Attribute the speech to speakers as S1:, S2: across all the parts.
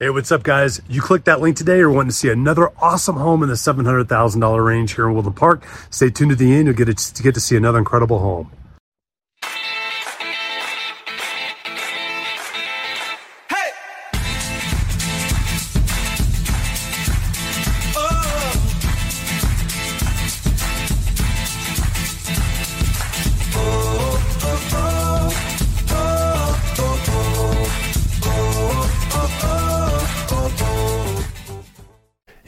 S1: Hey, what's up, guys? You clicked that link today or want to see another awesome home in the $700,000 range here in Woodland Park? Stay tuned to the end. You'll get to, get to see another incredible home.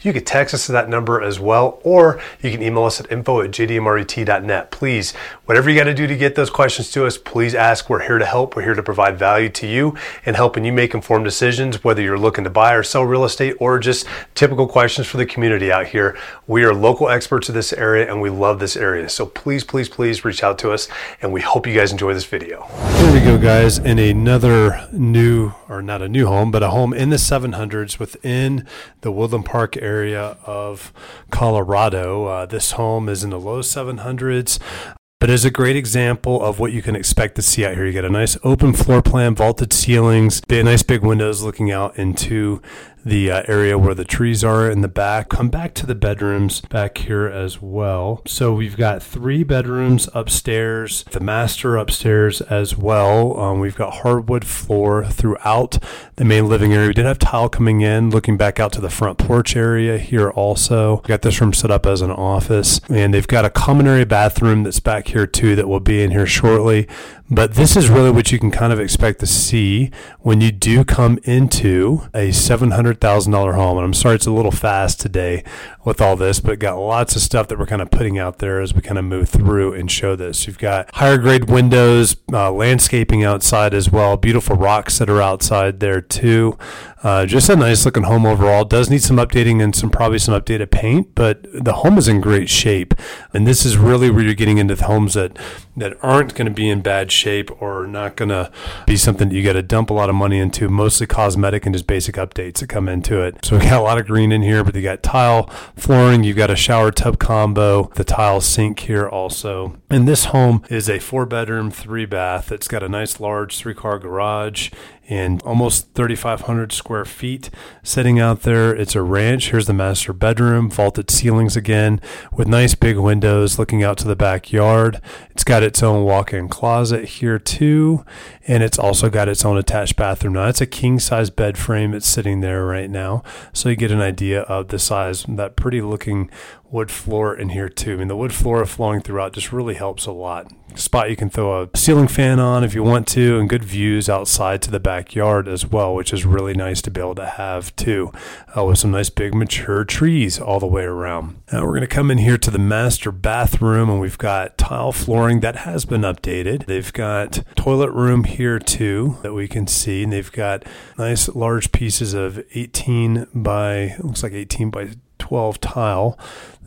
S1: you can text us to that number as well, or you can email us at info at jdmret.net. Please, whatever you got to do to get those questions to us, please ask. We're here to help. We're here to provide value to you and helping you make informed decisions, whether you're looking to buy or sell real estate or just typical questions for the community out here. We are local experts of this area and we love this area. So please, please, please reach out to us and we hope you guys enjoy this video. Here we go, guys, in another new, or not a new home, but a home in the 700s within the Woodland Park area of Colorado. Uh, this home is in the low 700s. But is a great example of what you can expect to see out here. You get a nice open floor plan, vaulted ceilings, nice big windows looking out into the uh, area where the trees are in the back. Come back to the bedrooms back here as well. So we've got three bedrooms upstairs, the master upstairs as well. Um, we've got hardwood floor throughout the main living area. We did have tile coming in, looking back out to the front porch area here also. We got this room set up as an office, and they've got a common area bathroom that's back here too that will be in here shortly. But this is really what you can kind of expect to see when you do come into a $700,000 home. And I'm sorry it's a little fast today with all this, but got lots of stuff that we're kind of putting out there as we kind of move through and show this. You've got higher grade windows, uh, landscaping outside as well, beautiful rocks that are outside there too. Uh, just a nice looking home overall. Does need some updating and some probably some updated paint, but the home is in great shape. And this is really where you're getting into homes that that aren't going to be in bad shape or not going to be something that you got to dump a lot of money into. Mostly cosmetic and just basic updates that come into it. So we got a lot of green in here, but you got tile flooring. You've got a shower tub combo, the tile sink here also. And this home is a four bedroom, three bath. It's got a nice large three car garage and almost 3,500 square feet sitting out there. It's a ranch. Here's the master bedroom, vaulted ceilings again, with nice big windows looking out to the backyard. It's got its own walk in closet here, too, and it's also got its own attached bathroom. Now, it's a king size bed frame. It's sitting there right now, so you get an idea of the size. That pretty looking wood floor in here too. I mean, the wood floor flowing throughout just really helps a lot. Spot you can throw a ceiling fan on if you want to, and good views outside to the backyard as well, which is really nice to be able to have too, uh, with some nice big mature trees all the way around. Now we're going to come in here to the master bathroom, and we've got tile flooring that has been updated. They've got toilet room here too that we can see, and they've got nice large pieces of 18 by looks like 18 by 12 tile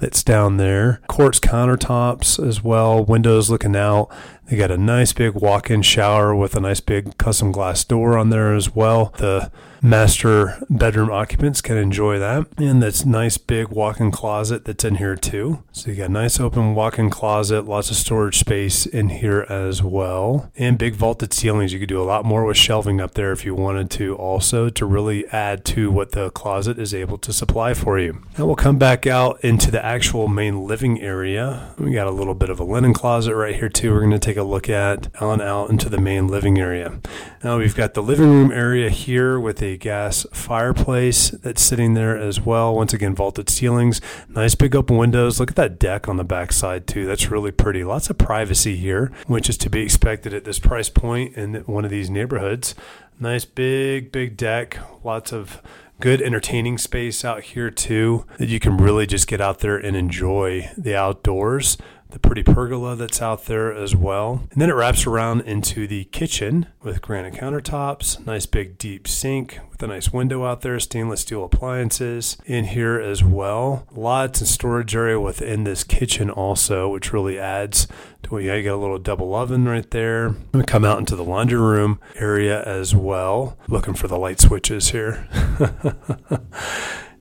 S1: that's down there. Quartz countertops as well, windows looking out. They got a nice big walk in shower with a nice big custom glass door on there as well. The master bedroom occupants can enjoy that. And that's nice big walk-in closet that's in here too. So you got nice open walk-in closet, lots of storage space in here as well. And big vaulted ceilings. You could do a lot more with shelving up there if you wanted to also to really add to what the closet is able to supply for you. Now we'll come back out into the actual main living area. We got a little bit of a linen closet right here too. We're going to take a look at on out into the main living area. Now we've got the living room area here with a gas fireplace that's sitting there as well. Once again, vaulted ceilings, nice big open windows. Look at that deck on the back side too. That's really pretty. Lots of privacy here, which is to be expected at this price point in one of these neighborhoods. Nice big, big deck. Lots of good entertaining space out here too that you can really just get out there and enjoy the outdoors the pretty pergola that's out there as well. And then it wraps around into the kitchen with granite countertops, nice big deep sink with a nice window out there, stainless steel appliances in here as well. Lots of storage area within this kitchen also, which really adds to what you, got a little double oven right there. I'm gonna come out into the laundry room area as well. Looking for the light switches here.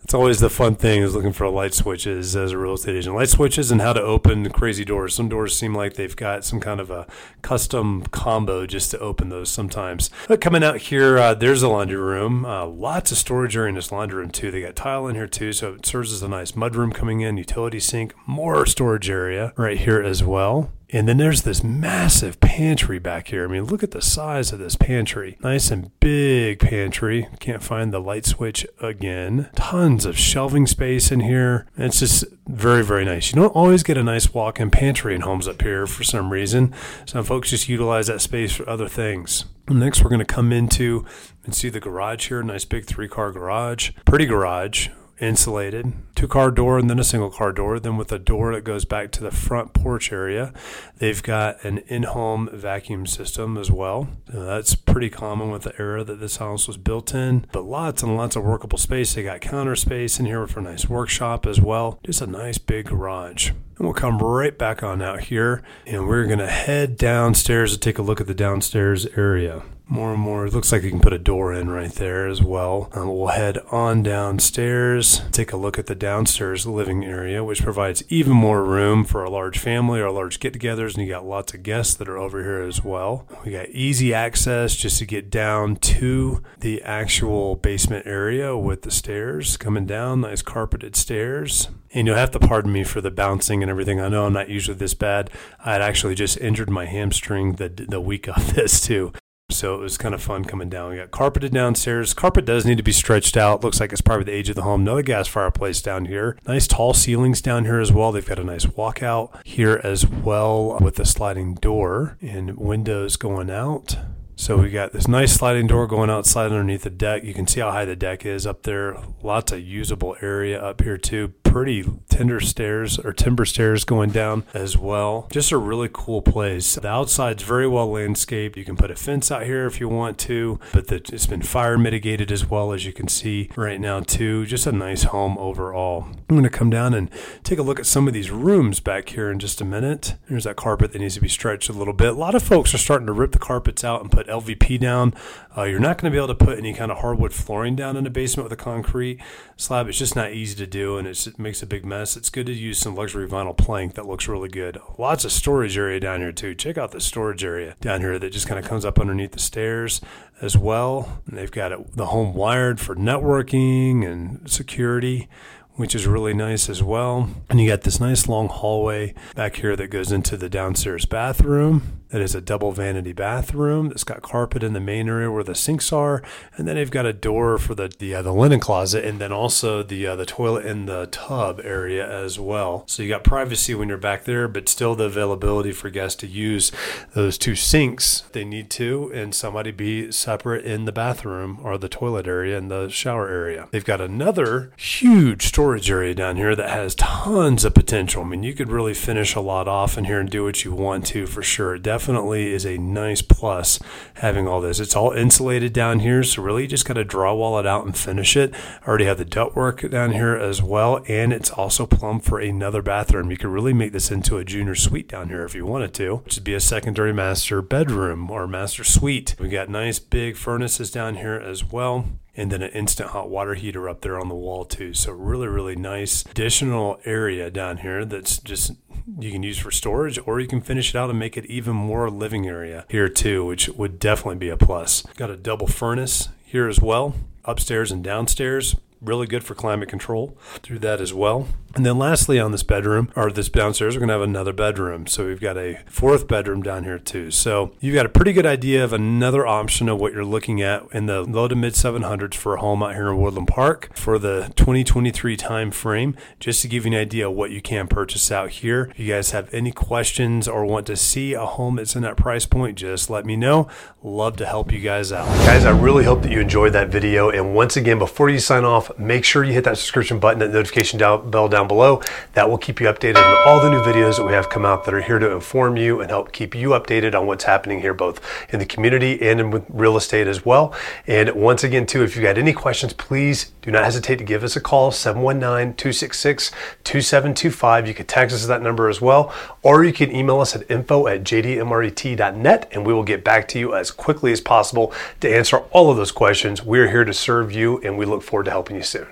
S1: It's always the fun thing is looking for light switches as a real estate agent. Light switches and how to open crazy doors. Some doors seem like they've got some kind of a custom combo just to open those sometimes. But coming out here, uh, there's a laundry room. Uh, lots of storage area in this laundry room too. They got tile in here too, so it serves as a nice mudroom coming in, utility sink, more storage area right here as well. And then there's this massive pantry back here. I mean, look at the size of this pantry. Nice and big pantry. Can't find the light switch again. Tons of shelving space in here. It's just very, very nice. You don't always get a nice walk in pantry in homes up here for some reason. Some folks just utilize that space for other things. Next, we're going to come into and see the garage here. Nice big three car garage. Pretty garage insulated, two car door and then a single car door, then with a door that goes back to the front porch area. They've got an in home vacuum system as well. So that's pretty common with the era that this house was built in, but lots and lots of workable space. They got counter space in here for a nice workshop as well. Just a nice big garage. And we'll come right back on out here and we're going to head downstairs to take a look at the downstairs area more and more. It looks like you can put a door in right there as well. Um, we'll head on downstairs, take a look at the downstairs living area, which provides even more room for a large family or large get togethers. And you got lots of guests that are over here as well. We got easy access just to get down to the actual basement area with the stairs coming down, nice carpeted stairs. And you'll have to pardon me for the bouncing and everything. I know I'm not usually this bad. I had actually just injured my hamstring the the week of this too. So it was kind of fun coming down. We got carpeted downstairs. Carpet does need to be stretched out. Looks like it's probably the age of the home. Another gas fireplace down here. Nice tall ceilings down here as well. They've got a nice walkout here as well with the sliding door and windows going out. So we got this nice sliding door going outside underneath the deck. You can see how high the deck is up there. Lots of usable area up here too pretty tender stairs or timber stairs going down as well. Just a really cool place. The outside's very well landscaped. You can put a fence out here if you want to, but the, it's been fire mitigated as well as you can see right now too. Just a nice home overall. I'm going to come down and take a look at some of these rooms back here in just a minute. There's that carpet that needs to be stretched a little bit. A lot of folks are starting to rip the carpets out and put LVP down. Uh, you're not going to be able to put any kind of hardwood flooring down in a basement with a concrete slab. It's just not easy to do, and it makes a big mess. It's good to use some luxury vinyl plank that looks really good. Lots of storage area down here too. Check out the storage area down here that just kind of comes up underneath the stairs as well. And they've got it, the home wired for networking and security which is really nice as well. And you got this nice long hallway back here that goes into the downstairs bathroom. That is a double vanity bathroom It's got carpet in the main area where the sinks are, and then they've got a door for the the, uh, the linen closet, and then also the uh, the toilet in the tub area as well. So you got privacy when you're back there, but still the availability for guests to use those two sinks they need to, and somebody be separate in the bathroom or the toilet area and the shower area. They've got another huge storage area down here that has tons of potential. I mean, you could really finish a lot off in here and do what you want to for sure. Definitely definitely is a nice plus having all this. It's all insulated down here, so really you just got to drywall it out and finish it. I already have the ductwork down here as well, and it's also plumbed for another bathroom. You could really make this into a junior suite down here if you wanted to, which would be a secondary master bedroom or master suite. We got nice big furnaces down here as well and then an instant hot water heater up there on the wall too. So really, really nice additional area down here that's just you can use for storage or you can finish it out and make it even more living area here too, which would definitely be a plus. Got a double furnace here as well, upstairs and downstairs. Really good for climate control through that as well. And then lastly on this bedroom or this downstairs, we're going to have another bedroom. So we've got a fourth bedroom down here too. So you've got a pretty good idea of another option of what you're looking at in the low to mid 700s for a home out here in Woodland Park for the 2023 time frame. Just to give you an idea of what you can purchase out here. If you guys have any questions or want to see a home that's in that price point, just let me know. Love to help you guys out. Guys, I really hope that you enjoyed that video. And once again, before you sign off, make sure you hit that subscription button, that notification bell down below. That will keep you updated on all the new videos that we have come out that are here to inform you and help keep you updated on what's happening here, both in the community and in real estate as well. And once again, too, if you've got any questions, please do not hesitate to give us a call 719 266 2725. You can text us at that number as well, or you can email us at info at jdmret.net and we will get back to you as quickly as possible to answer all of those questions. We're here to serve you and we look forward to helping you soon.